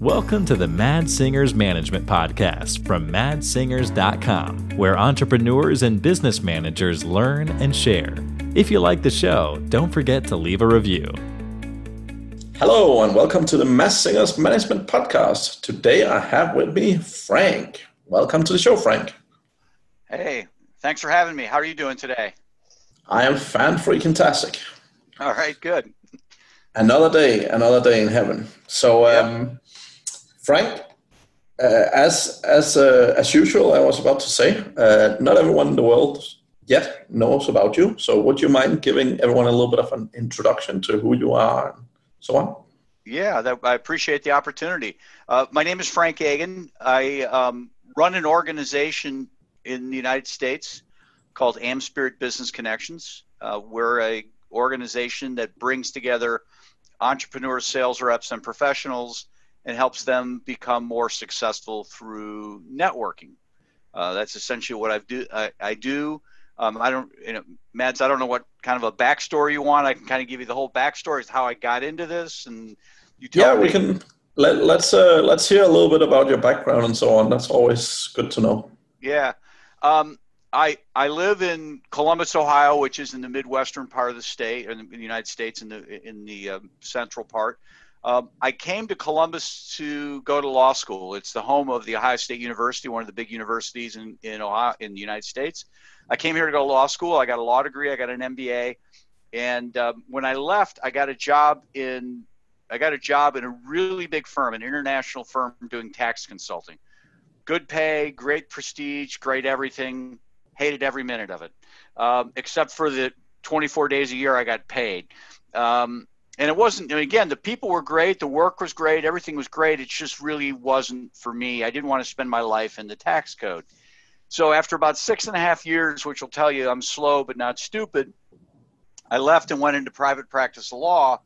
Welcome to the Mads Singers Management Podcast from madsingers.com, where entrepreneurs and business managers learn and share. If you like the show, don't forget to leave a review. Hello, and welcome to the Mads Singers Management Podcast. Today I have with me Frank. Welcome to the show, Frank. Hey, thanks for having me. How are you doing today? I am fan freaking tastic. All right, good. Another day, another day in heaven. So, um, Frank, uh, as as uh, as usual, I was about to say, uh, not everyone in the world yet knows about you. So, would you mind giving everyone a little bit of an introduction to who you are and so on? Yeah, that, I appreciate the opportunity. Uh, my name is Frank Agin. I um, run an organization in the United States called AmSpirit Business Connections. Uh, we're a organization that brings together entrepreneurs, sales reps, and professionals and helps them become more successful through networking. Uh, that's essentially what I do. I, I do. Um, I don't, you know, Mads. I don't know what kind of a backstory you want. I can kind of give you the whole backstory as how I got into this, and you tell yeah, me. we can. Let, let's uh, let's hear a little bit about your background and so on. That's always good to know. Yeah, um, I I live in Columbus, Ohio, which is in the midwestern part of the state, in the United States, in the in the um, central part. Um, I came to Columbus to go to law school. It's the home of the Ohio State University, one of the big universities in, in Ohio in the United States. I came here to go to law school. I got a law degree. I got an MBA, and um, when I left, I got a job in I got a job in a really big firm, an international firm doing tax consulting. Good pay, great prestige, great everything. Hated every minute of it, um, except for the 24 days a year I got paid. Um, and it wasn't again the people were great the work was great everything was great. It just really wasn't for me. I didn't want to spend my life in the tax code. So after about six and a half years which will tell you i'm slow but not stupid i left and went into private practice law.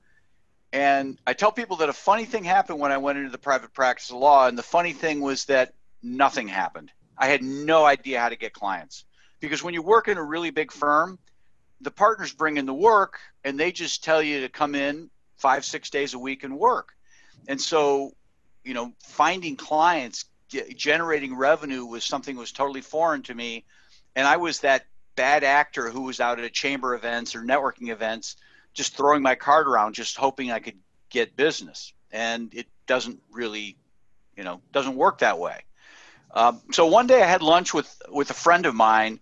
And i tell people that a funny thing happened when i went into the private practice law and the funny thing was that nothing happened. I had no idea how to get clients. Because when you work in a really big firm the partners bring in the work and they just tell you to come in five six days a week and work. And so you know finding clients generating revenue was something was totally foreign to me. And i was that bad actor who was out at chamber events or networking events just throwing my card around just hoping i could get business. And it doesn't really you know doesn't work that way. Um, so one day i had lunch with with a friend of mine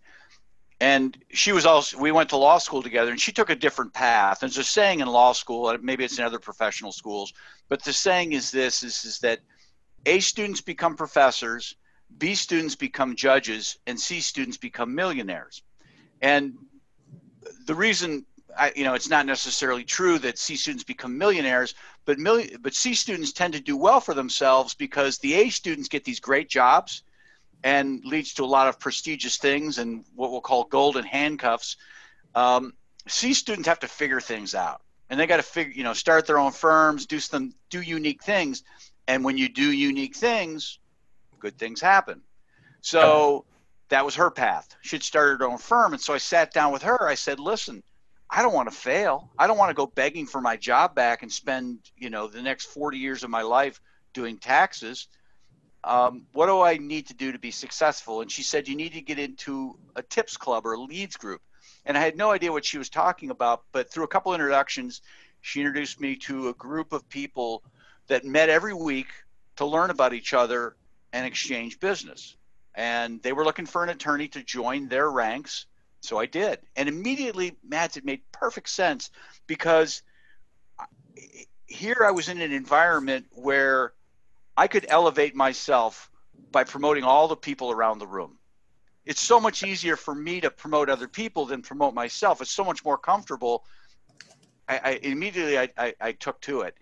and she was also we went to law school together and she took a different path. And there's a saying in law school maybe it's in other professional schools but the saying is this is, is that a students become professors b students become judges and c students become millionaires. And the reason I, you know it's not necessarily true that c students become millionaires but million, but c students tend to do well for themselves because the a students get these great jobs and leads to a lot of prestigious things and what we'll call golden handcuffs. Um, C students have to figure things out, and they got to figure, you know, start their own firms, do some, do unique things, and when you do unique things, good things happen. So that was her path. She'd started her own firm, and so I sat down with her. I said, "Listen, I don't want to fail. I don't want to go begging for my job back and spend, you know, the next 40 years of my life doing taxes um, what do I need to do to be successful? And she said, you need to get into a tips club or leads group. And I had no idea what she was talking about, but through a couple introductions, she introduced me to a group of people that met every week to learn about each other and exchange business. And they were looking for an attorney to join their ranks. So I did. And immediately, Mads, it made perfect sense because here I was in an environment where I could elevate myself by promoting all the people around the room. It's so much easier for me to promote other people than promote myself. It's so much more comfortable. I, I immediately I, I, I, took to it.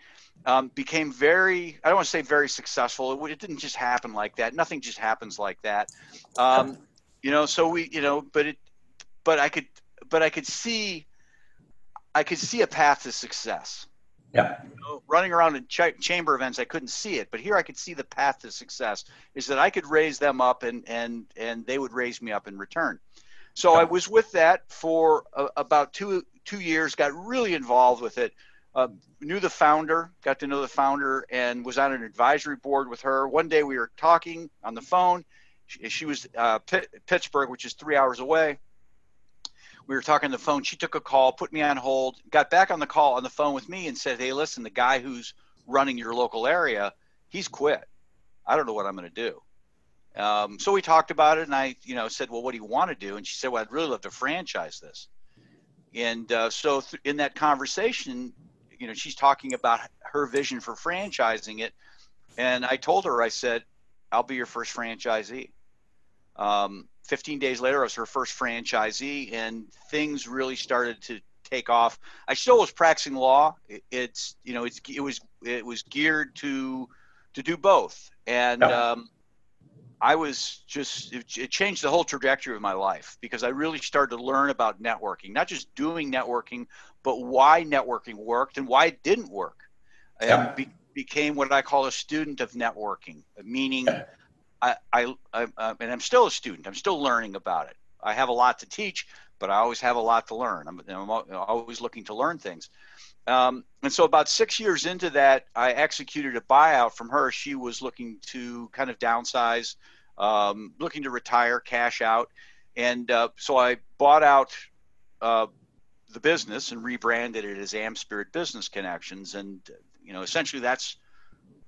Um, became very I don't want to say very successful. It, it, didn't just happen like that. Nothing just happens like that. Um, you know, so we you know, but it but I could but I could see I could see a path to success. Yeah. You know, running around in ch- chamber events, I couldn't see it, but here I could see the path to success. Is that I could raise them up, and and and they would raise me up in return. So I was with that for about two two years. Got really involved with it. uh, knew the founder, got to know the founder, and was on an advisory board with her. One day we were talking on the phone. She, she was uh, P- Pittsburgh, which is three hours away. We were talking on the phone. She took a call, put me on hold, got back on the call on the phone with me, and said, "Hey, listen, the guy who's running your local area, he's quit. I don't know what I'm going to do." Um, so we talked about it, and I, you know, said, "Well, what do you want to do?" And she said, "Well, I'd really love to franchise this." And uh, so th- in that conversation, you know, she's talking about her vision for franchising it, and I told her, I said, "I'll be your first franchisee." Um, 15 days later, I was her first franchisee, and things really started to take off. I still was practicing law. It, it's you know, it's, it was it was geared to to do both, and yeah. um, I was just it, it, changed the whole trajectory of my life because I really started to learn about networking, not just doing networking, but why networking worked and why it didn't work, yeah. and be, became what I call a student of networking, meaning. Yeah I, I, I and I'm still a student. I'm still learning about it. I have a lot to teach, but I always have a lot to learn. I'm, I'm always looking to learn things. Um, and so, about six years into that, I executed a buyout from her. She was looking to kind of downsize, um, looking to retire, cash out, and uh, so I bought out uh, the business and rebranded it as AmSpirit Business Connections. And you know, essentially, that's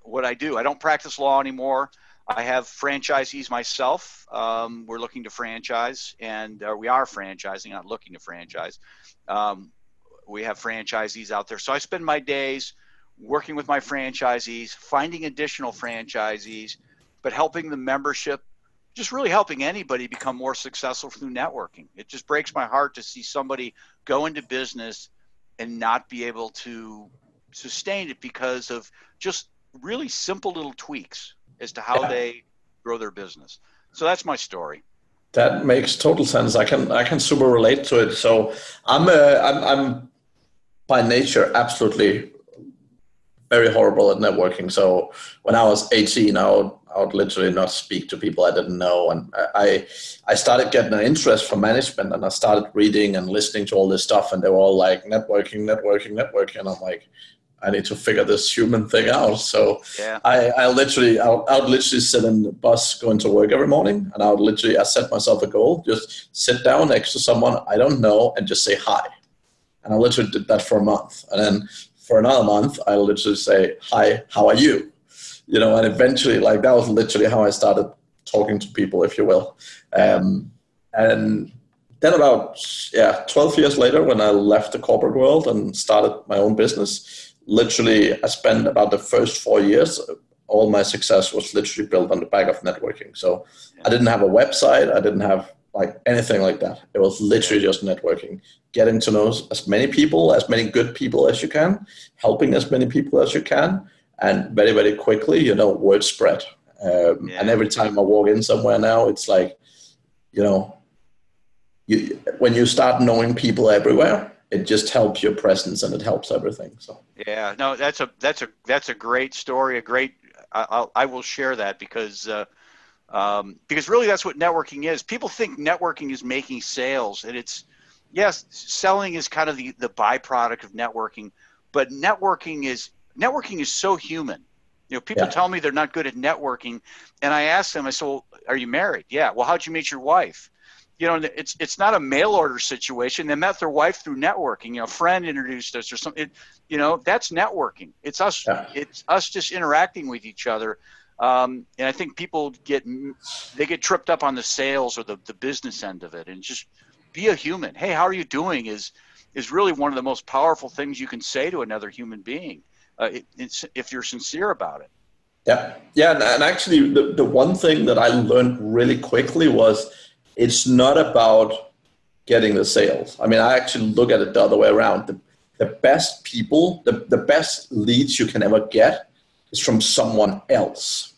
what I do. I don't practice law anymore. I have franchisees myself. Um, we're looking to franchise, and we are franchising, not looking to franchise. Um, we have franchisees out there. So I spend my days working with my franchisees, finding additional franchisees, but helping the membership, just really helping anybody become more successful through networking. It just breaks my heart to see somebody go into business and not be able to sustain it because of just really simple little tweaks as to how yeah. they grow their business. So that's my story. That makes total sense. I can I can super relate to it. So I'm uh, I'm, I'm by nature absolutely very horrible at networking. So when I was 18, I would, I would literally not speak to people I didn't know. And I, I started getting an interest for management and I started reading and listening to all this stuff. And they were all like networking, networking, networking. And I'm like, I need to figure this human thing out. So yeah. I, I literally, I would, I would literally sit in the bus going to work every morning, and I would literally, I set myself a goal, just sit down next to someone I don't know and just say hi. And I literally did that for a month, and then for another month, I literally say hi, how are you? You know, and eventually, like that was literally how I started talking to people, if you will. Um, and then about yeah, 12 years later, when I left the corporate world and started my own business literally, I spent about the first four years, all my success was literally built on the back of networking. So I didn't have a website, I didn't have like anything like that. It was literally just networking, getting to know as many people, as many good people as you can, helping as many people as you can, and very, very quickly, you know, word spread. Um, yeah. And every time I walk in somewhere now, it's like, you know, you, when you start knowing people everywhere, it just helps your presence and it helps everything. So yeah, no, that's a that's a that's a great story. A great I'll, I will share that because uh, um, because really that's what networking is. People think networking is making sales, and it's yes, selling is kind of the the byproduct of networking, but networking is networking is so human. You know, people yeah. tell me they're not good at networking, and I ask them, I say, well, "Are you married?" Yeah. Well, how'd you meet your wife? You know, it's it's not a mail order situation. They met their wife through networking. You know, a friend introduced us or something. It, you know, that's networking. It's us. Yeah. It's us just interacting with each other. Um, and I think people get they get tripped up on the sales or the, the business end of it, and just be a human. Hey, how are you doing? Is is really one of the most powerful things you can say to another human being uh, it, if you're sincere about it. Yeah, yeah, and actually, the, the one thing that I learned really quickly was it's not about getting the sales. I mean, I actually look at it the other way around. The, the best people, the, the best leads you can ever get is from someone else,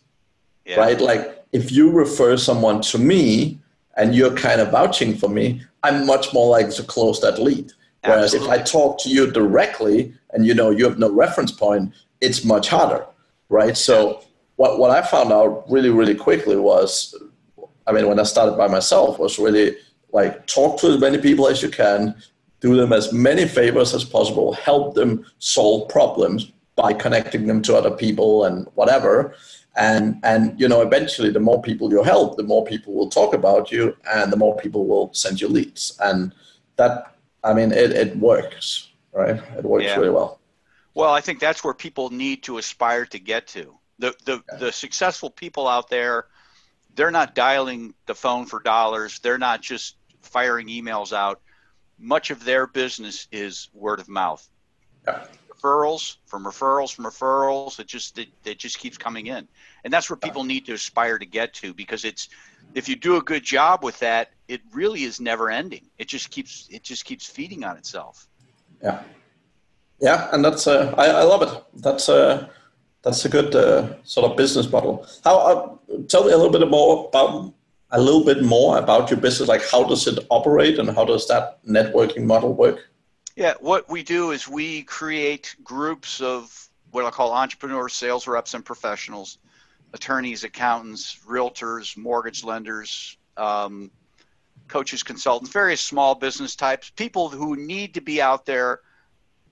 yeah. right? Like if you refer someone to me and you're kind of vouching for me, I'm much more likely to close that lead. Whereas Absolutely. if I talk to you directly and you know you have no reference point, it's much harder, right? So what, what I found out really, really quickly was I mean, when I started by myself, was really like talk to as many people as you can, do them as many favors as possible, help them solve problems by connecting them to other people and whatever. And and you know, eventually, the more people you help, the more people will talk about you, and the more people will send you leads. And that, I mean, it, it works, right? It works yeah. really well. Well, I think that's where people need to aspire to get to. The the yeah. the successful people out there, they're not dialing the phone for dollars. They're not just firing emails out. Much of their business is word of mouth. Yeah referrals from referrals from referrals. It just it, it just keeps coming in, and that's where people need to aspire to get to because it's if you do a good job with that, it really is never ending. It just keeps it just keeps feeding on itself. Yeah, yeah, and that's uh, I, I love it. That's uh, that's a good uh, sort of business model. How uh, tell me a little bit more about a little bit more about your business. Like how does it operate and how does that networking model work? Yeah, what we do is we create groups of what I call entrepreneurs, sales reps, and professionals, attorneys, accountants, realtors, mortgage lenders, um, coaches, consultants, various small business types, people who need to be out there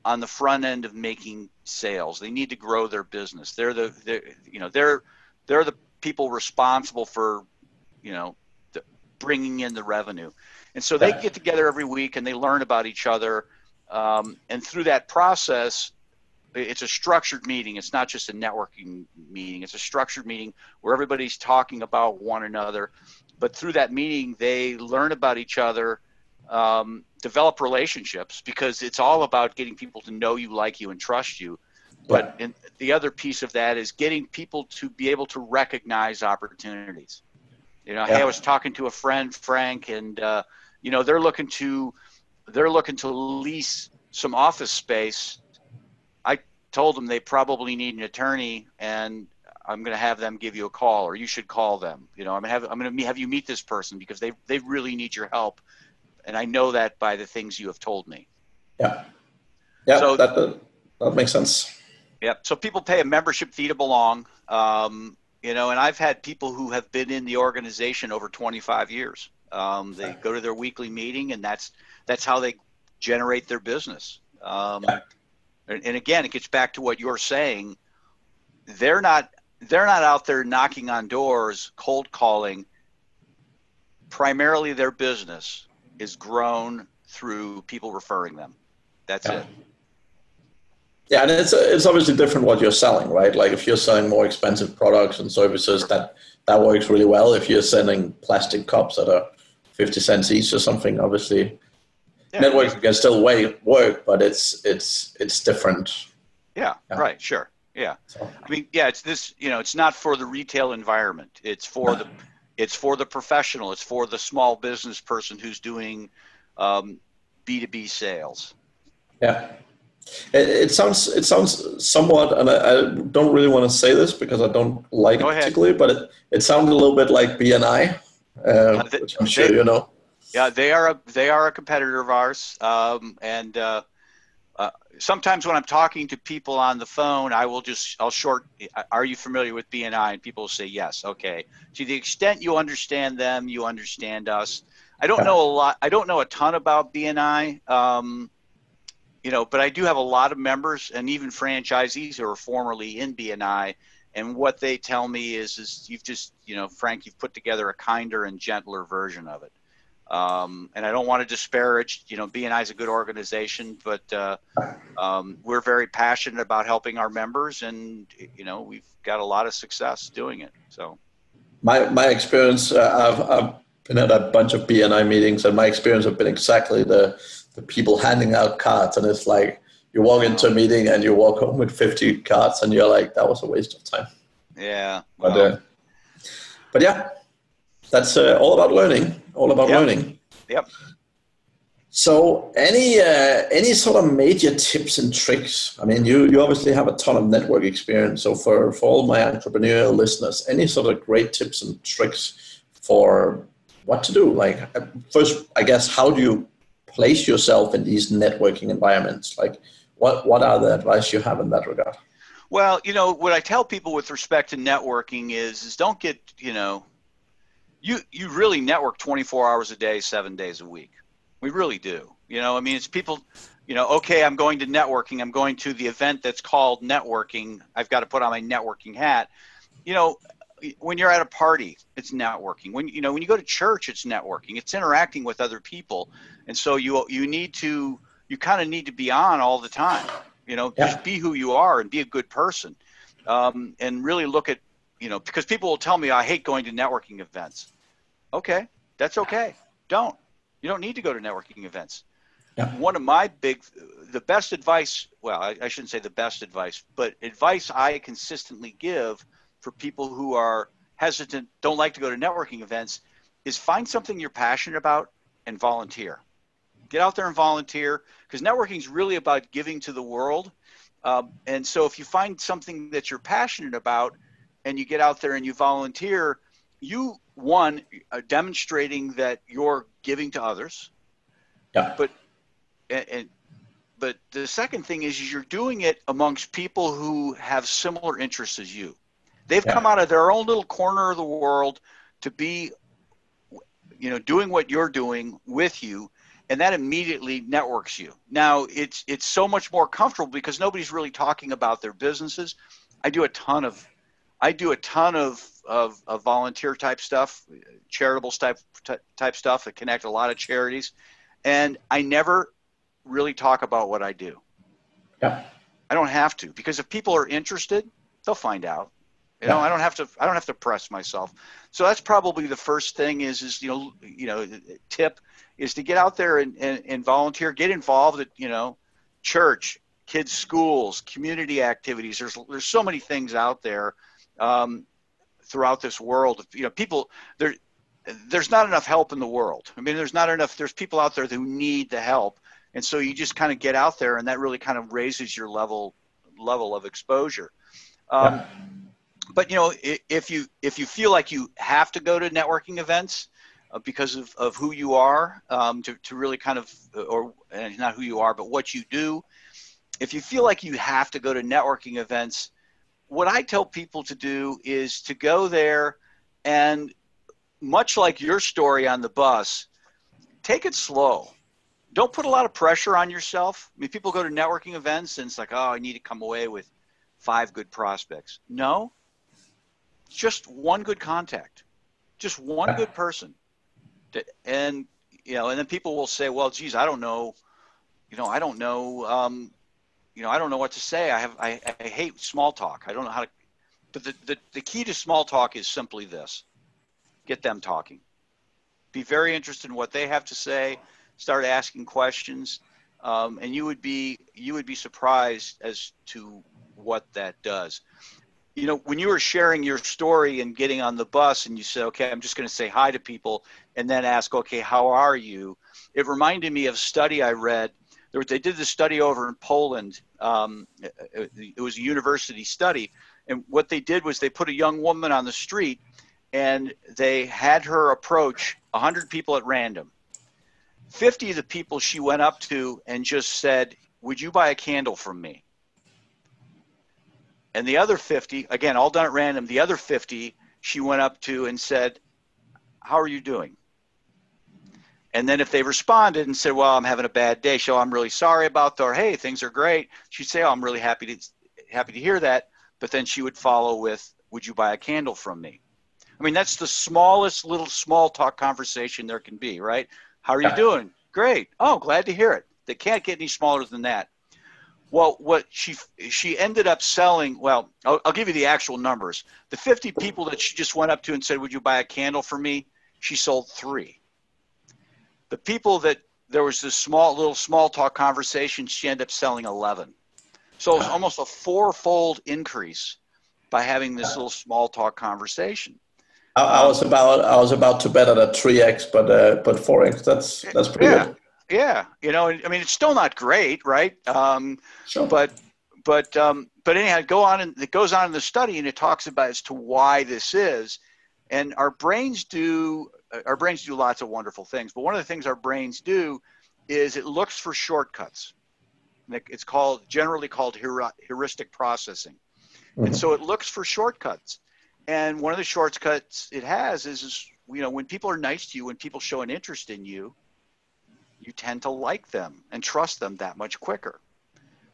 on the front end of making sales. They need to grow their business. They're the, they're, you know, they're they're the people responsible for, you know, the, bringing in the revenue. And so they get together every week and they learn about each other um, and through that process, it's a structured meeting. It's not just a networking meeting. It's a structured meeting where everybody's talking about one another. But through that meeting, they learn about each other, um, develop relationships because it's all about getting people to know you, like you, and trust you. But the other piece of that is getting people to be able to recognize opportunities. You know, yeah. hey, I was talking to a friend, Frank, and uh, you know they're looking to they're looking to lease some office space. I told them they probably need an attorney, and I'm going to have them give you a call, or you should call them. You know, I'm going to have I'm going to have you meet this person because they they really need your help, and I know that by the things you have told me. Yeah, yeah, so, that that, that makes sense. Yeah, so people pay a membership fee to belong. Um, you know, and I've had people who have been in the organization over 25 years. Um, they go to their weekly meeting, and that's that's how they generate their business. Um, and, and again, it gets back to what you're saying. They're not they're not out there knocking on doors, cold calling. Primarily, their business is grown through people referring them. That's yeah. it. Yeah, and it's it's obviously different what you're selling, right? Like if you're selling more expensive products and services, that that works really well. If you're selling plastic cups that are fifty cents each or something, obviously yeah. networking can still work, but it's it's it's different. Yeah, yeah. right, sure. Yeah. So. I mean, yeah, it's this, you know, it's not for the retail environment. It's for the it's for the professional, it's for the small business person who's doing um, B2B sales. Yeah. It, it, sounds it sounds somewhat, and I, I, don't really want to say this because I don't like Go it ahead. particularly, but it, it sounds a little bit like BNI, uh, uh, which I'm sure they, you know. Yeah, they are a they are a competitor of ours, um, and uh, uh, sometimes when I'm talking to people on the phone, I will just I'll short. Are you familiar with BNI? And people will say yes. Okay. To the extent you understand them, you understand us. I don't know a lot. I don't know a ton about BNI. Um, you know, but I do have a lot of members and even franchisees who are formerly in BNI. And what they tell me is, is you've just, you know, Frank, you've put together a kinder and gentler version of it. Um, and I don't want to disparage, you know, BNI is a good organization, but uh, um, we're very passionate about helping our members, and you know, we've got a lot of success doing it. So, my my experience, uh, I've, I've been at a bunch of BNI meetings, and my experience have been exactly the the people handing out cards, and it's like you walk into a meeting and you walk home with 50 cards, and you're like, that was a waste of time. Yeah. But, uh, but yeah, that's uh, all about learning. All about yep. learning. Yep. So, any uh, any sort of major tips and tricks? I mean, you you obviously have a ton of network experience. So, for for all my entrepreneurial listeners, any sort of great tips and tricks for what to do? Like, uh, first, I guess, how do you place yourself in these networking environments? Like, what what are the advice you have in that regard? Well, you know, what I tell people with respect to networking is is don't get you know you you really network 24 hours a day, seven days a week. We really do. You know, I mean, it's people. You know, okay, I'm going to networking. I'm going to the event that's called networking. I've got to put on my networking hat. You know, when you're at a party, it's networking. When you know when you go to church, it's networking. It's interacting with other people, and so you you need to you kind of need to be on all the time. You know, yeah. just be who you are and be a good person, um, and really look at you know because people will tell me I hate going to networking events. Okay, that's okay. Don't you don't need to go to networking events. Yeah. One of my big, the best advice, well, I, I shouldn't say the best advice, but advice I consistently give for people who are hesitant, don't like to go to networking events, is find something you're passionate about and volunteer. Get out there and volunteer because networking is really about giving to the world. Um, and so if you find something that you're passionate about and you get out there and you volunteer, you one are demonstrating that you're giving to others. Yeah. But and, and but the second thing is you're doing it amongst people who have similar interests as you. They've yeah. come out of their own little corner of the world to be you know doing what you're doing with you and that immediately networks you. Now it's it's so much more comfortable because nobody's really talking about their businesses. I do a ton of I do a ton of, of, of volunteer type stuff, charitable type type stuff that connect a lot of charities, and I never really talk about what I do. Yeah. I don't have to because if people are interested, they'll find out. You know, I don't have to. I don't have to press myself. So that's probably the first thing. Is is you know you know tip is to get out there and, and, and volunteer, get involved at you know church, kids' schools, community activities. There's there's so many things out there um, throughout this world. You know, people there. There's not enough help in the world. I mean, there's not enough. There's people out there who need the help, and so you just kind of get out there, and that really kind of raises your level level of exposure. Um, yeah. But you know, if you if you feel like you have to go to networking events uh, because of, of who you are, um, to to really kind of or not who you are, but what you do. If you feel like you have to go to networking events, what I tell people to do is to go there and much like your story on the bus, take it slow. Don't put a lot of pressure on yourself. I mean, people go to networking events and it's like, oh, I need to come away with five good prospects. No, just one good contact, just one good person. And, you know, and then people will say, well, geez, I don't know, you know, I don't know um, you know, I don't know what to say. I have, I, I hate small talk. I don't know how to, but the, the, the key to small talk is simply this get them talking. Be very interested in what they have to say. Start asking questions, um, and you would be you would be surprised as to what that does. You know, when you were sharing your story and getting on the bus, and you said, "Okay, I'm just going to say hi to people," and then ask, "Okay, how are you?" It reminded me of a study I read there, they did this study over in Poland. Um, it was a university study, and what they did was they put a young woman on the street, and they had her approach 100 people at random. 50 of the people she went up to and just said, "Would you buy a candle from me?" And the other 50, again, all done at random. The other 50, she went up to and said, "How are you doing?" And then if they responded and said, "Well, I'm having a bad day," so I'm really sorry about that, or "Hey, things are great," she'd say, "Oh, I'm really happy to happy to hear that." But then she would follow with, "Would you buy a candle from me?" I mean, that's the smallest little small talk conversation there can be, right? How are you doing? Great. Oh, glad to hear it. They can't get any smaller than that. Well, what she she ended up selling. Well, I'll, I'll give you the actual numbers. The 50 people that she just went up to and said, "Would you buy a candle for me?" She sold three the people that there was this small little small talk conversation, she ended up selling 11. So it was almost a fourfold increase by having this little small talk conversation. I, I was about I was about to bet at a three x, but uh, but four x. That's that's pretty yeah. good. Yeah, you know, I mean, it's still not great, right? Um, sure. But but um, but anyhow, go on and it goes on in the study, and it talks about as to why this is, and our brains do our brains do lots of wonderful things, but one of the things our brains do is it looks for shortcuts. It's called generally called heuristic processing, mm-hmm. and so it looks for shortcuts. And one of the shortcuts it has is, is, you know, when people are nice to you, when people show an interest in you, you tend to like them and trust them that much quicker.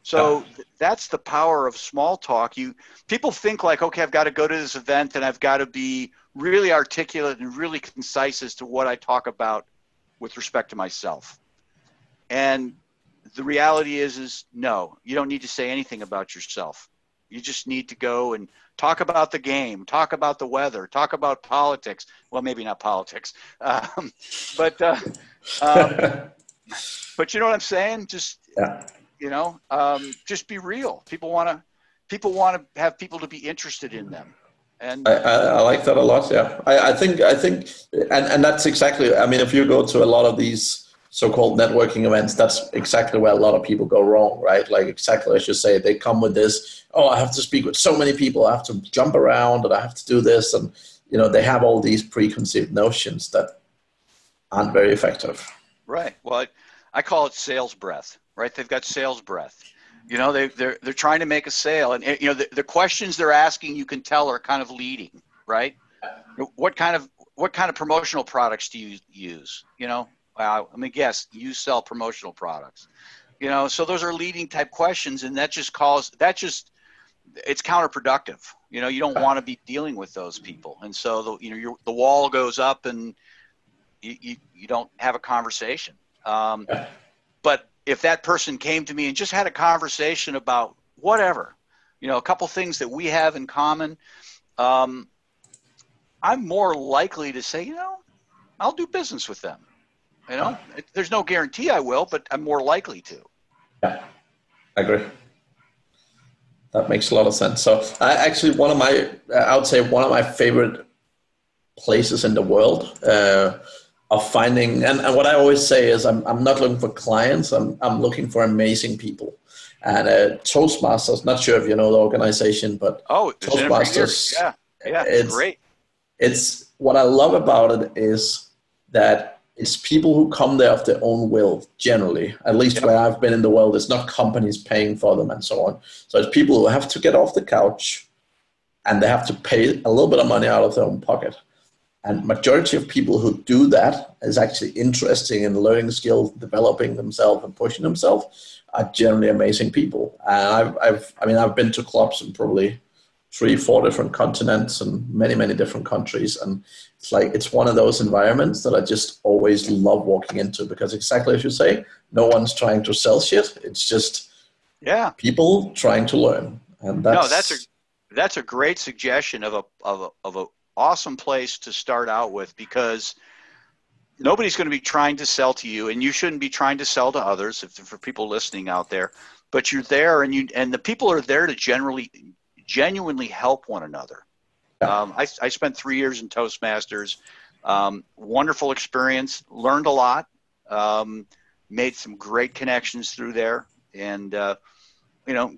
So that's the power of small talk. You people think like, okay, I've got to go to this event and I've got to be really articulate and really concise as to what I talk about with respect to myself. And the reality is is no, you don't need to say anything about yourself. You just need to go and talk about the game, talk about the weather, talk about politics. Well, maybe not politics, um, but uh, um, but you know what I'm saying? Just yeah. You know, um, just be real. People want to people want to have people to be interested in them. And I, I, like that a lot. Yeah, I, I think I think, and and that's exactly. I mean, if you go to a lot of these so-called networking events, that's exactly where a lot of people go wrong, right? Like exactly as you say, they come with this, oh, I have to speak with so many people, I have to jump around, and I have to do this, and you know, they have all these preconceived notions that aren't very effective. Right. Well, I, I call it sales breath. Right. They've got sales breath. You know, they they're they're trying to make a sale, and you know, the, the questions they're asking, you can tell, are kind of leading. Right. What kind of what kind of promotional products do you use? You know, I mean, guess you sell promotional products. You know, so those are leading type questions, and that just calls that just it's counterproductive. You know, you don't want to be dealing with those people, and so the you know the wall goes up, and you, you, you don't have a conversation. Um, but if that person came to me and just had a conversation about whatever, you know, a couple things that we have in common, um, I'm more likely to say, you know, I'll do business with them. You know, there's no guarantee I will, but I'm more likely to. Yeah, I agree. That makes a lot of sense. So, I actually one of my, I would say one of my favorite places in the world uh, of finding, and, and what I always say is, I'm I'm not looking for clients. I'm I'm looking for amazing people. And uh, Toastmasters, not sure if you know the organization, but oh, Toastmasters, yeah, yeah, it's great. It's what I love about it is that it's people who come there of their own will generally at least where i've been in the world it's not companies paying for them and so on so it's people who have to get off the couch and they have to pay a little bit of money out of their own pocket and majority of people who do that is actually interesting in learning skills developing themselves and pushing themselves are generally amazing people. And I've, I've i mean i've been to clubs in probably three four different continents and many many different countries. And it's like it's one of those environments that I just always love walking into because exactly as you say, no one's trying to sell shit. It's just yeah, people trying to learn, and that's no, that's a that's a great suggestion of a of a of a awesome place to start out with because nobody's going to be trying to sell to you, and you shouldn't be trying to sell to others. If for people listening out there, but you're there, and you and the people are there to generally genuinely help one another um, I, I, spent three years in Toastmasters. Um, wonderful experience. Learned a lot. Um, made some great connections through there, and uh, you know,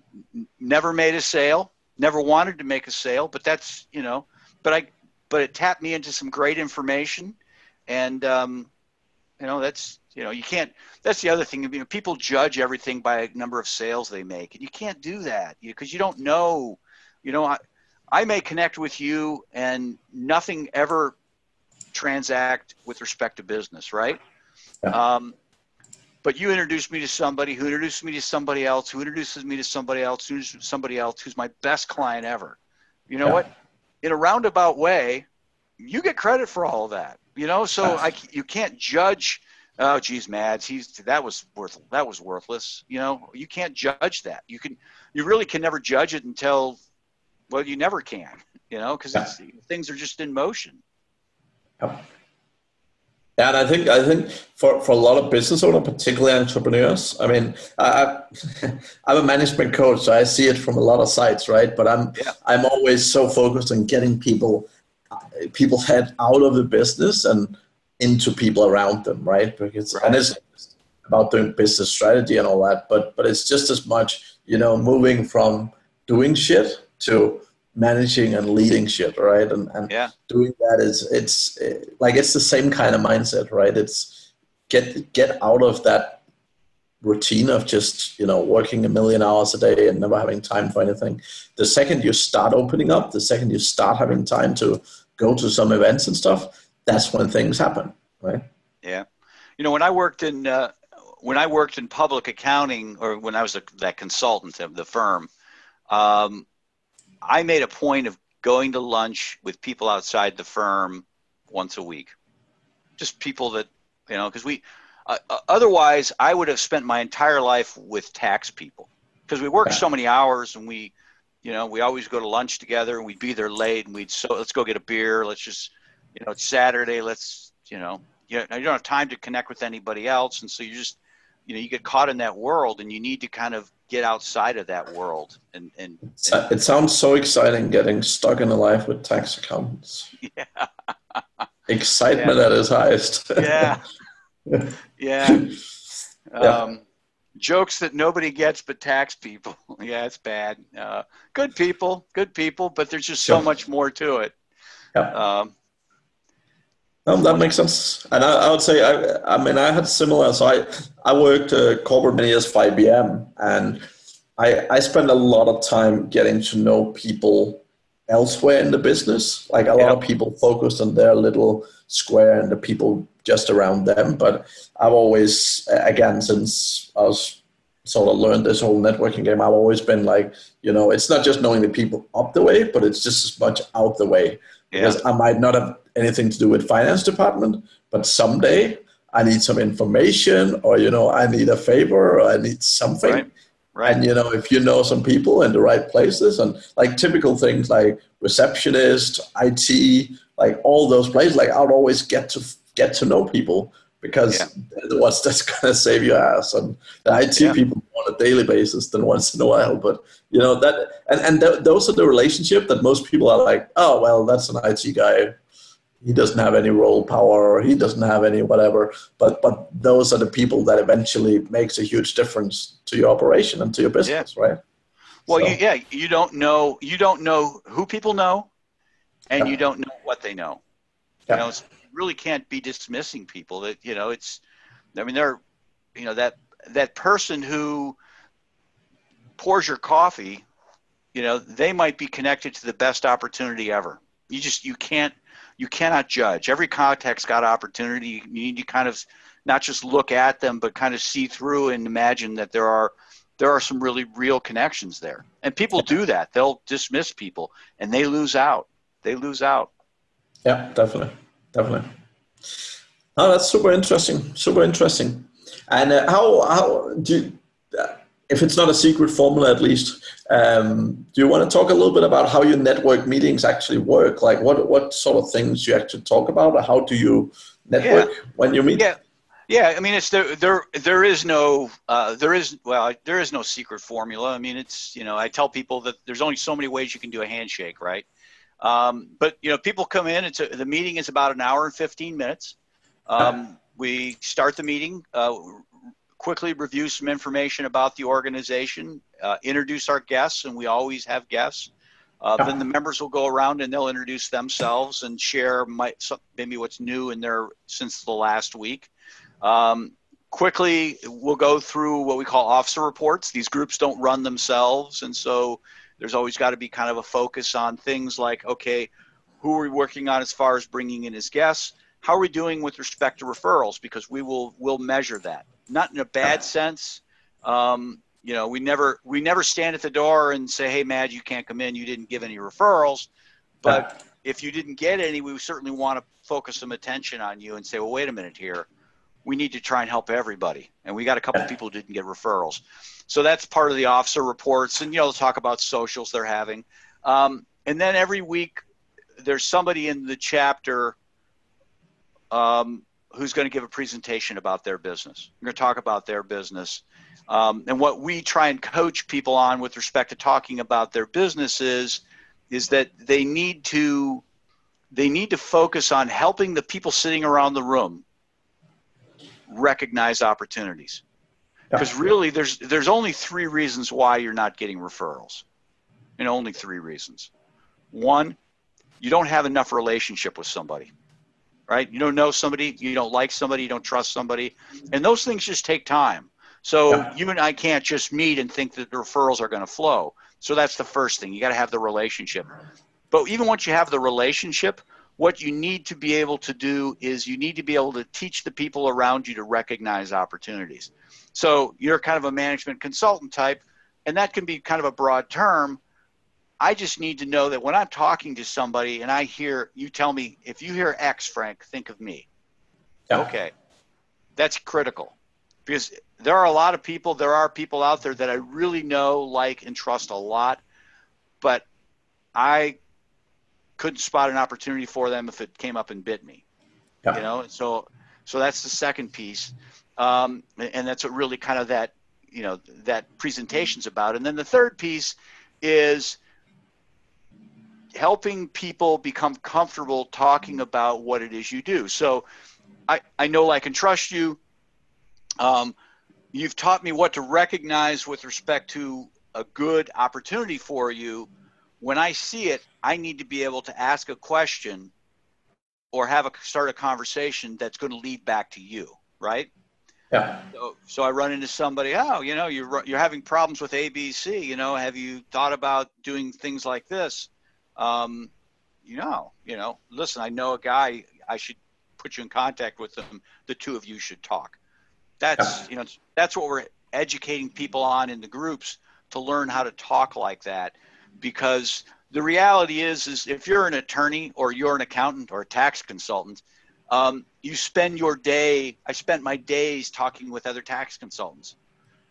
never made a sale. Never wanted to make a sale, but that's you know, but I, but it tapped me into some great information, and um, you know, that's you know, you can't. That's the other thing. You know, people judge everything by a number of sales they make, and you can't do that because you, you don't know. You know, I, I may connect with you and nothing ever transact with respect to business, right? Yeah. Um, but you introduced me to somebody who introduced me to somebody else, who introduces me to somebody else, who's somebody else, who's my best client ever. You know yeah. what? In a roundabout way, you get credit for all of that. You know, so I, you can't judge. Oh, geez, Mads, he's that was worth that was worthless. You know, you can't judge that. You can, you really can never judge it until well, you never can, you know, because things are just in motion. Yeah. And I think I think for, for a lot of business owners, particularly entrepreneurs, I mean, I, I'm a management coach, so I see it from a lot of sides, right? But I'm yeah. I'm always so focused on getting people people head out of the business and into people around them, right? Because right. and it's about doing business strategy and all that, but but it's just as much, you know, moving from doing shit to managing and leading shit, right? And and yeah. doing that is it's it, like it's the same kind of mindset, right? It's get get out of that routine of just you know working a million hours a day and never having time for anything. The second you start opening up, the second you start having time to go to some events and stuff, that's when things happen, right? Yeah, you know when I worked in uh, when I worked in public accounting, or when I was a, that consultant of the firm, um, I made a point of going to lunch with people outside the firm once a week, just people that you know, because we. Uh, uh, otherwise, I would have spent my entire life with tax people because we work so many hours and we, you know, we always go to lunch together and we'd be there late and we'd so let's go get a beer. Let's just, you know, it's Saturday. Let's, you know, you, you don't have time to connect with anybody else, and so you just you know you get caught in that world and you need to kind of get outside of that world and and, and it sounds so exciting getting stuck in a life with tax accountants. Yeah excitement yeah. at its highest. Yeah. Yeah, yeah. Um, jokes that nobody gets but tax people. Yeah it's bad. Uh, good people good people but there's just so much more to it. Yeah. Um, um, that makes sense. And I, I, would say, I, I mean, I had similar. So I, I worked uh, corporate many years for IBM, and I, I spent a lot of time getting to know people elsewhere in the business. Like a lot of people focused on their little square and the people just around them. But I've always, again, since I was sort of learned this whole networking game, I've always been like, you know, it's not just knowing the people up the way, but it's just as much out the way. Yeah. Because I might not have anything to do with finance department, but someday I need some information or, you know, I need a favor or I need something. Right. Right. And you know, if you know some people in the right places, and like typical things like receptionist, IT, like all those places, like I'll always get to get to know people because yeah. the ones that's gonna save your ass. And the IT yeah. people on a daily basis than once in a while. But you know that, and and th- those are the relationship that most people are like, oh well, that's an IT guy he doesn't have any role power or he doesn't have any whatever but but those are the people that eventually makes a huge difference to your operation and to your business yeah. right well so. you, yeah you don't know you don't know who people know and you don't know what they know you know really can't be dismissing people that you know it's i mean they're you know that that person who pours your coffee you know they might be connected to the best opportunity ever you just you can't you cannot judge. Every contact's got opportunity. You need to kind of not just look at them, but kind of see through and imagine that there are there are some really real connections there. And people do that. They'll dismiss people, and they lose out. They lose out. Yeah, definitely, definitely. Oh, that's super interesting. Super interesting. And uh, how how do you, uh, if it's not a secret formula at least um, do you want to talk a little bit about how your network meetings actually work like what what sort of things you actually talk about or how do you network yeah. when you meet yeah yeah i mean it's there there there is no uh, there is well there is no secret formula i mean it's you know i tell people that there's only so many ways you can do a handshake right um, but you know people come in it's a, the meeting is about an hour and 15 minutes um, we start the meeting uh, quickly review some information about the organization, uh, introduce our guests, and we always have guests. Uh, then the members will go around and they'll introduce themselves and share my, maybe what's new in their since the last week. Um, quickly, we'll go through what we call officer reports. These groups don't run themselves, and so there's always got to be kind of a focus on things like, okay, who are we working on as far as bringing in as guests? How are we doing with respect to referrals? Because we will will measure that not in a bad sense. Um, you know, we never we never stand at the door and say, "Hey, Mads, you can't come in. You didn't give any referrals." But if you didn't get any, we certainly want to focus some attention on you and say, "Well, wait a minute here. We need to try and help everybody." And we got a couple of people who didn't get referrals, so that's part of the officer reports. And you know, talk about socials they're having, um, and then every week there's somebody in the chapter um, who's going to give a presentation about their business. We're going to talk about their business. Um, and what we try and coach people on with respect to talking about their businesses is that they need to they need to focus on helping the people sitting around the room recognize opportunities. Because really there's there's only three reasons why you're not getting referrals. And only three reasons. One, you don't have enough relationship with somebody right? You don't know somebody, you don't like somebody, you don't trust somebody, and those things just take time. So yeah. you and I can't just meet and think that the referrals are going to flow. So that's the first thing. You got to have the relationship. But even once you have the relationship, what you need to be able to do is you need to be able to teach the people around you to recognize opportunities. So you're kind of a management consultant type, and that can be kind of a broad term. I just need to know that when I'm talking to somebody and I hear you tell me, if you hear X, Frank, think of me. Yeah. Okay. That's critical because there are a lot of people, there are people out there that I really know, like, and trust a lot, but I couldn't spot an opportunity for them if it came up and bit me. Yeah. You know, so so that's the second piece, um, and that's what really kind of that you know that presentation's about. And then the third piece is helping people become comfortable talking about what it is you do. So I I know, like, and trust you. Um, you've taught me what to recognize with respect to a good opportunity for you when I see it, I need to be able to ask a question or have a start a conversation that's going to lead back to you, right? Yeah. So, so I run into somebody. Oh, you know, you're you're having problems with ABC. You know, have you thought about doing things like this? Um, you know, you know. Listen, I know a guy. I should put you in contact with them. The two of you should talk. That's yeah. you know, that's what we're educating people on in the groups to learn how to talk like that because the reality is is if you're an attorney or you're an accountant or a tax consultant um, you spend your day i spent my days talking with other tax consultants.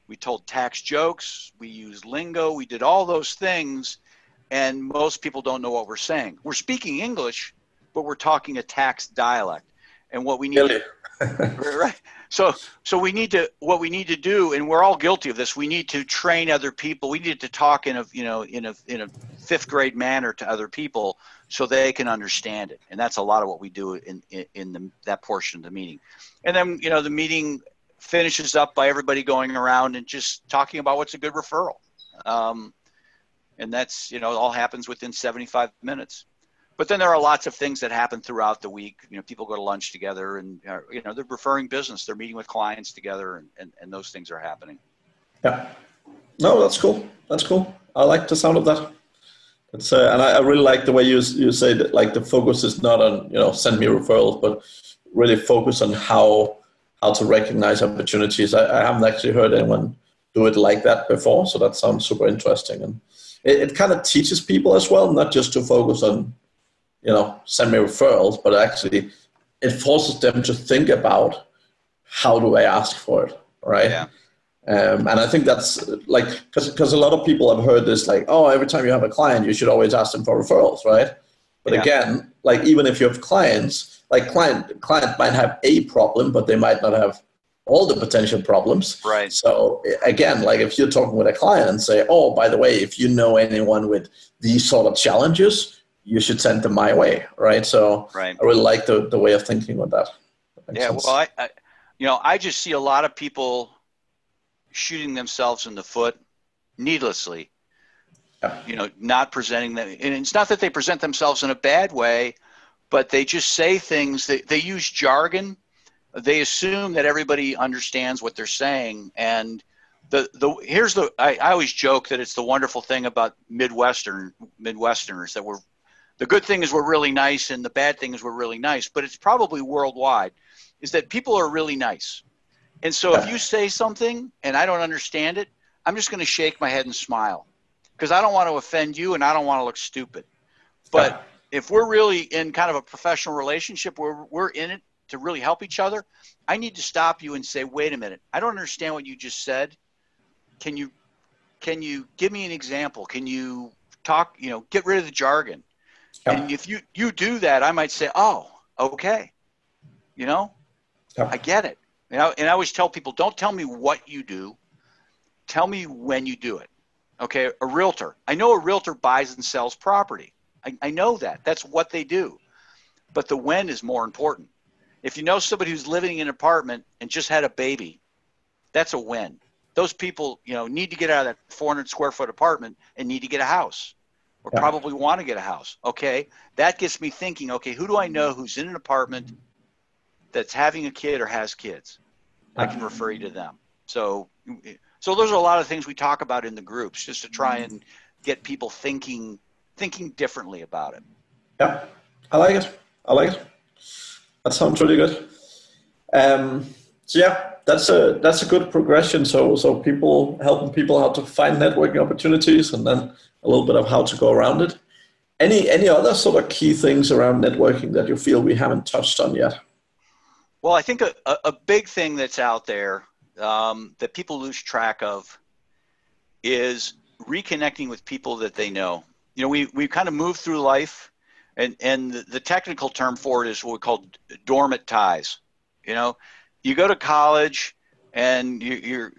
We told tax jokes we used lingo we did all those things and most people don't know what we're saying. We're speaking english but we're talking a tax dialect. And what we need really? to, right so so we need to what we need to do and we're all guilty of this we need to train other people. We need to talk in a you know in a in a fifth grade manner to other people so they can understand it. And that's a lot of what we do in in, in the, that portion of the meeting. And then you know the meeting finishes up by everybody going around and just talking about what's a good referral. Um, and that's you know all happens within 75 minutes but then there are lots of things that happen throughout the week. You know, people go to lunch together, and uh, you know they're referring business. They're meeting with clients together, and, and, and those things are happening. Yeah, no, that's cool. That's cool. I like the sound of that. Uh, and I, I, really like the way you you say that. Like the focus is not on you know send me referrals, but really focus on how how to recognize opportunities. I, I haven't actually heard anyone do it like that before, so that sounds super interesting and it, it kind of teaches people as well, not just to focus on you know, send me referrals, but actually it forces them to think about how do I ask for it, right? Yeah. Um, and I think that's like because a lot of people have heard this like, oh, every time you have a client, you should always ask them for referrals, right? But yeah. again, like even if you have clients, like client client might have a problem, but they might not have all the potential problems. Right. So again, like if you're talking with a client and say, oh, by the way, if you know anyone with these sort of challenges, you should send them my way, right? So right. I really like the, the way of thinking with that. that yeah, sense. well, I, I, you know, I just see a lot of people shooting themselves in the foot needlessly. Yeah. You know, not presenting them, and it's not that they present themselves in a bad way, but they just say things. They they use jargon. They assume that everybody understands what they're saying, and the the here's the I, I always joke that it's the wonderful thing about Midwestern Midwesterners that we're the good thing is we're really nice and the bad thing is we're really nice but it's probably worldwide is that people are really nice. And so if you say something and i don't understand it i'm just going to shake my head and smile because i don't want to offend you and i don't want to look stupid. But if we're really in kind of a professional relationship where we're in it to really help each other i need to stop you and say wait a minute. I don't understand what you just said. Can you can you give me an example? Can you talk you know get rid of the jargon yeah. And if you you do that, I might say, "Oh, okay." You know? Yeah. I get it. You know, and I always tell people, "Don't tell me what you do. Tell me when you do it." Okay? A realtor. I know a realtor buys and sells property. I, I know that. That's what they do. But the when is more important. If you know somebody who's living in an apartment and just had a baby, that's a win. Those people, you know, need to get out of that 400 square foot apartment and need to get a house or yeah. probably want to get a house. Okay, that gets me thinking. Okay, who do I know who's in an apartment that's having a kid or has kids? I can refer you to them. So, so those are a lot of things we talk about in the groups, just to try and get people thinking thinking differently about it. Yeah, I like it. I like it. That sounds really good. Um, so yeah, that's a that's a good progression. So so people helping people how to find networking opportunities, and then a little bit of how to go around it. Any any other sort of key things around networking that you feel we haven't touched on yet? Well, I think a, a big thing that's out there um, that people lose track of is reconnecting with people that they know. You know, we we kind of move through life, and and the, technical term for it is what we call dormant ties. You know, you go to college and you,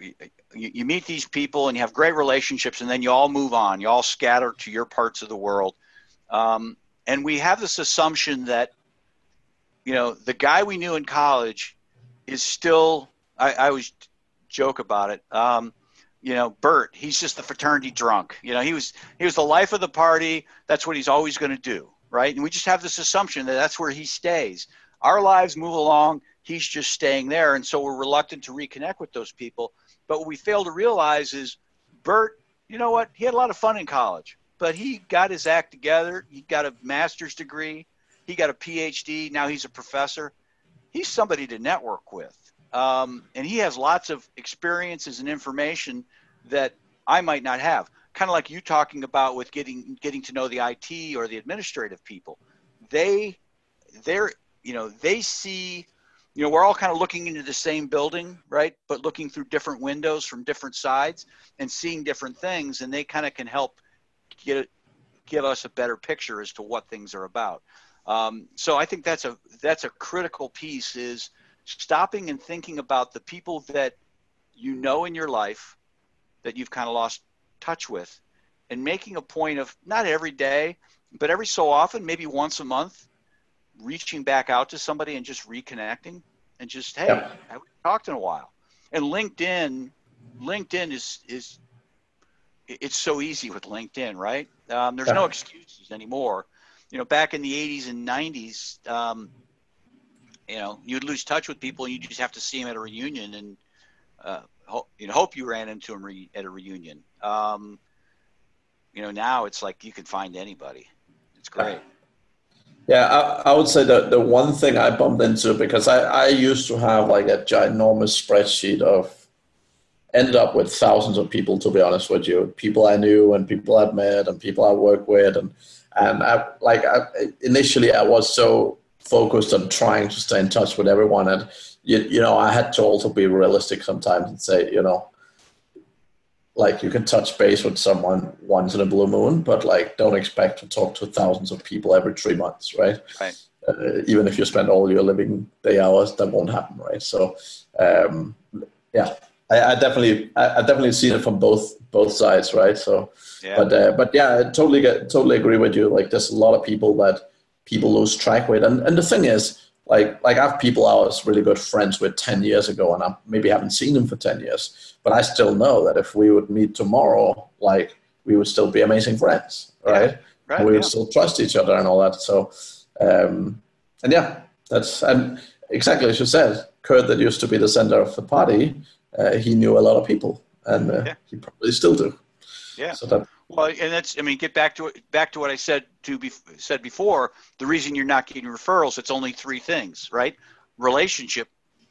you, you meet these people and you have great relationships, and then you all move on. You all scatter to your parts of the world, um, and we have this assumption that you know the guy we knew in college is still. I, I always joke about it. Um, you know, Bert, he's just the fraternity drunk. You know, he was he was the life of the party. That's what he's always going to do, right? And we just have this assumption that that's where he stays. Our lives move along. He's just staying there, and so we're reluctant to reconnect with those people. But what we fail to realize is, Bert, you know what? He had a lot of fun in college, but he got his act together. He got a master's degree. He got a PhD. Now he's a professor. He's somebody to network with um, and he has lots of experiences and information that I might not have. Kind of like you talking about with getting getting to know the IT or the administrative people. They they're you know they see you know we're all kind of looking into the same building right? But looking through different windows from different sides and seeing different things and they kind of can help get give us a better picture as to what things are about. Um, so i think that's a that's a critical piece is stopping and thinking about the people that you know in your life that you've kind of lost touch with and making a point of not every day but every so often maybe once a month reaching back out to somebody and just reconnecting and just hey yeah. I haven't talked in a while and linkedin linkedin is is it's so easy with linkedin right um, there's yeah. no excuses anymore you know back in the 80s and 90s um, you know, you'd lose touch with people, and you just have to see them at a reunion, and uh, ho- you know, hope you ran into them re- at a reunion. Um, you know, now it's like you can find anybody. It's great. Yeah, I, I would say that the one thing I bumped into because I, I used to have like a ginormous spreadsheet of ended up with thousands of people to be honest with you people i knew and people i'd met and people i worked with and and I, like I, initially i was so focused on trying to stay in touch with everyone. And, you, you know, I had to also be realistic sometimes and say, you know, like you can touch base with someone once in a blue moon, but like don't expect to talk to thousands of people every three months, right? Right. Uh, even if you spend all your living day hours, that won't happen, right? So, um, yeah, I, I definitely, I, I, definitely seen it from both both sides, right? So, yeah. but uh, but yeah, I totally get, totally agree with you. Like, there's a lot of people that people lose track with. And and the thing is, like like I have people I was really good friends with ten years ago, and I maybe haven't seen them for ten years, but I still know that if we would meet tomorrow, like we would still be amazing friends, right? Yeah, right we would yeah. still trust each other and all that. So, um, and yeah, that's and exactly as you said, Kurt, that used to be the center of the party, uh, he knew a lot of people, and uh, yeah. he probably still do. Yeah. So that well, and that's I mean, get back to back to what I said to be said before. The reason you're not getting referrals, it's only three things, right? Relationship.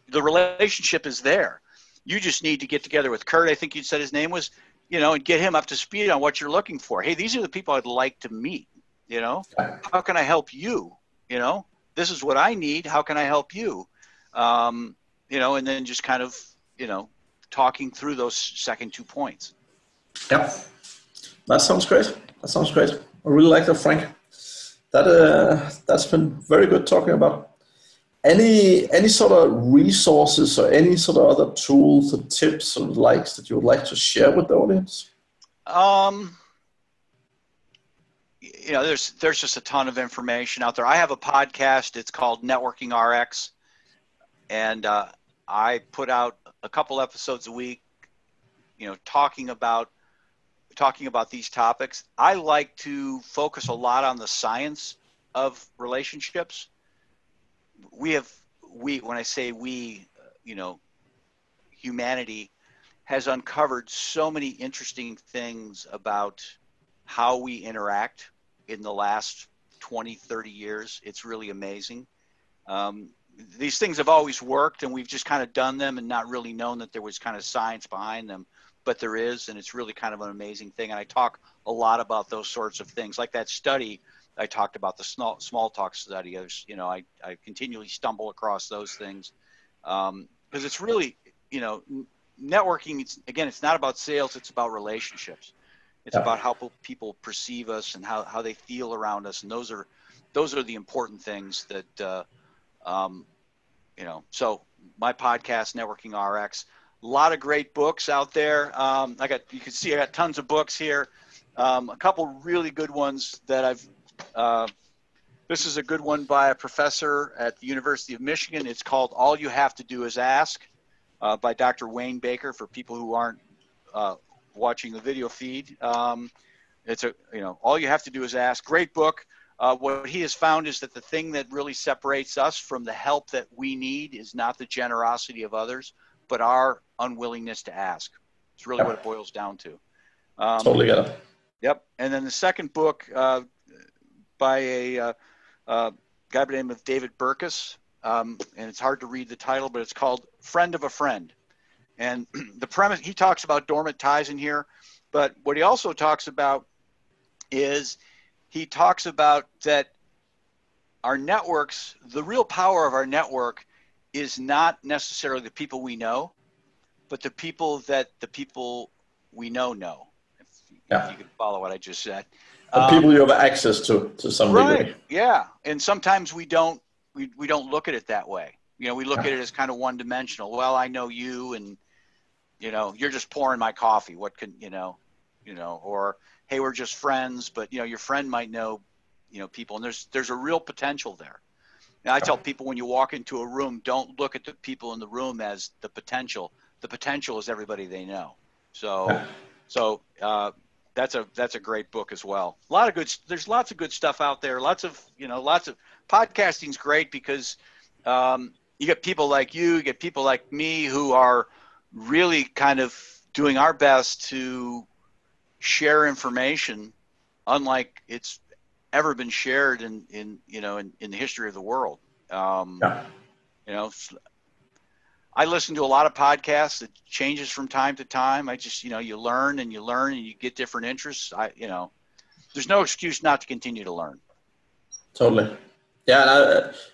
The relationship is there. You just need to get together with Kurt. I think you said his name was, you know, and get him up to speed on what you're looking for. Hey, these are the people I'd like to meet. You know, how can I help you? You know, this is what I need. How can I help you? Um, you know, and then just kind of, you know, talking through those second two points. Yep. That sounds great. That sounds great. I really like that, Frank. That uh, that's been very good talking about. Any any sort of resources or any sort of other tools or tips or likes that you would like to share with the audience? Um, you know, there's there's just a ton of information out there. I have a podcast. It's called Networking RX, and uh, I put out a couple episodes a week. You know, talking about talking about these topics, I like to focus a lot on the science of relationships. We have we when I say we, you know, humanity has uncovered so many interesting things about how we interact in the last 20, 30 years. It's really amazing. Um, these things have always worked, and we've just kind of done them and not really known that there was kind of science behind them. But there is, and it's really kind of an amazing thing. And I talk a lot about those sorts of things, like that study I talked about, the small, small talk study. I was, you know, I, I continually stumble across those things because um, it's really, you know, networking. It's again, it's not about sales; it's about relationships. It's yeah. about how people perceive us and how, how they feel around us, and those are those are the important things that uh, um, you know. So my podcast, Networking RX, a lot of great books out there. Um, I got you can see I got tons of books here. Um, a couple really good ones that I've. Uh, this is a good one by a professor at the University of Michigan. It's called "All You Have to Do Is Ask" uh, by Dr. Wayne Baker. For people who aren't uh, watching the video feed. Um, it's a you know all you have to do is ask. Great book. Uh, what he has found is that the thing that really separates us from the help that we need is not the generosity of others, but our unwillingness to ask. It's really what it boils down to. Um, totally get it. Yep. And then the second book uh, by a uh, uh, guy by the name of David Burkus, um, and it's hard to read the title, but it's called Friend of a Friend. And the premise, he talks about dormant ties in here, but what he also talks about is he talks about that our networks, the real power of our network is not necessarily the people we know, but the people that the people we know know. If, yeah. if you can follow what I just said. The um, people you have access to, to some right. degree. Yeah, and sometimes we don't we, we don't look at it that way. You know, we look yeah. at it as kind of one dimensional. Well, I know you, and you know you're just pouring my coffee what can you know you know or hey we're just friends but you know your friend might know you know people and there's there's a real potential there and i tell people when you walk into a room don't look at the people in the room as the potential the potential is everybody they know. So so uh, that's a that's a great book as well. A lot of good there's lots of good stuff out there. Lots of you know lots of podcasting's great because um, you get people like you, you get people like me who are really kind of doing our best to share information unlike it's ever been shared in, in you know in, in the history of the world. Um, yeah. you know i listen to a lot of podcasts it changes from time to time i just you know you learn and you learn and you get different interests i you know there's no excuse not to continue to learn totally yeah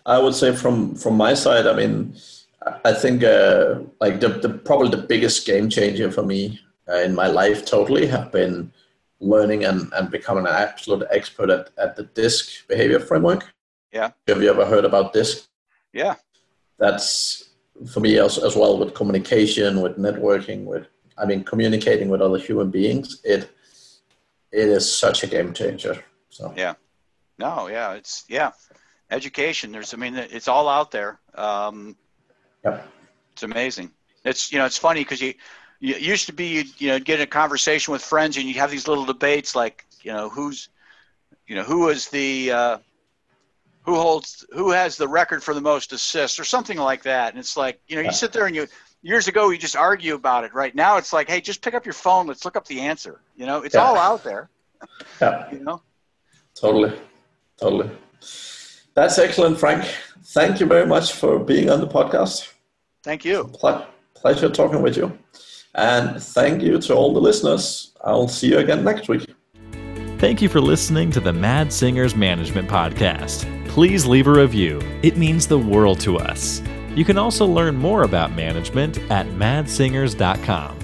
I, I would say from from my side i mean I think uh, like the, the probably the biggest game changer for me uh, in my life totally have been learning and, and becoming an absolute expert at, at the DISC behavior framework. Yeah. Have you ever heard about DISC? Yeah. That's for me as, as well with communication, with networking, with I mean communicating with other human beings. It it is such a game changer. So yeah. No, yeah, it's yeah. Education. There's I mean it's all out there. Um, Yep. It's amazing. It's you know it's funny because you, you used to be you you know get in a conversation with friends and you have these little debates like you know who's you know who is the uh, who holds who has the record for the most assists or something like that and it's like you know you sit there and you years ago you just argue about it right now it's like hey just pick up your phone let's look up the answer you know it's yeah. all out there yeah you know totally totally that's excellent frank thank you very much for being on the podcast. Thank you. Ple- pleasure talking with you. And thank you to all the listeners. I'll see you again next week. Thank you for listening to the Mads Singers Management Podcast. Please leave a review, it means the world to us. You can also learn more about management at madsingers.com.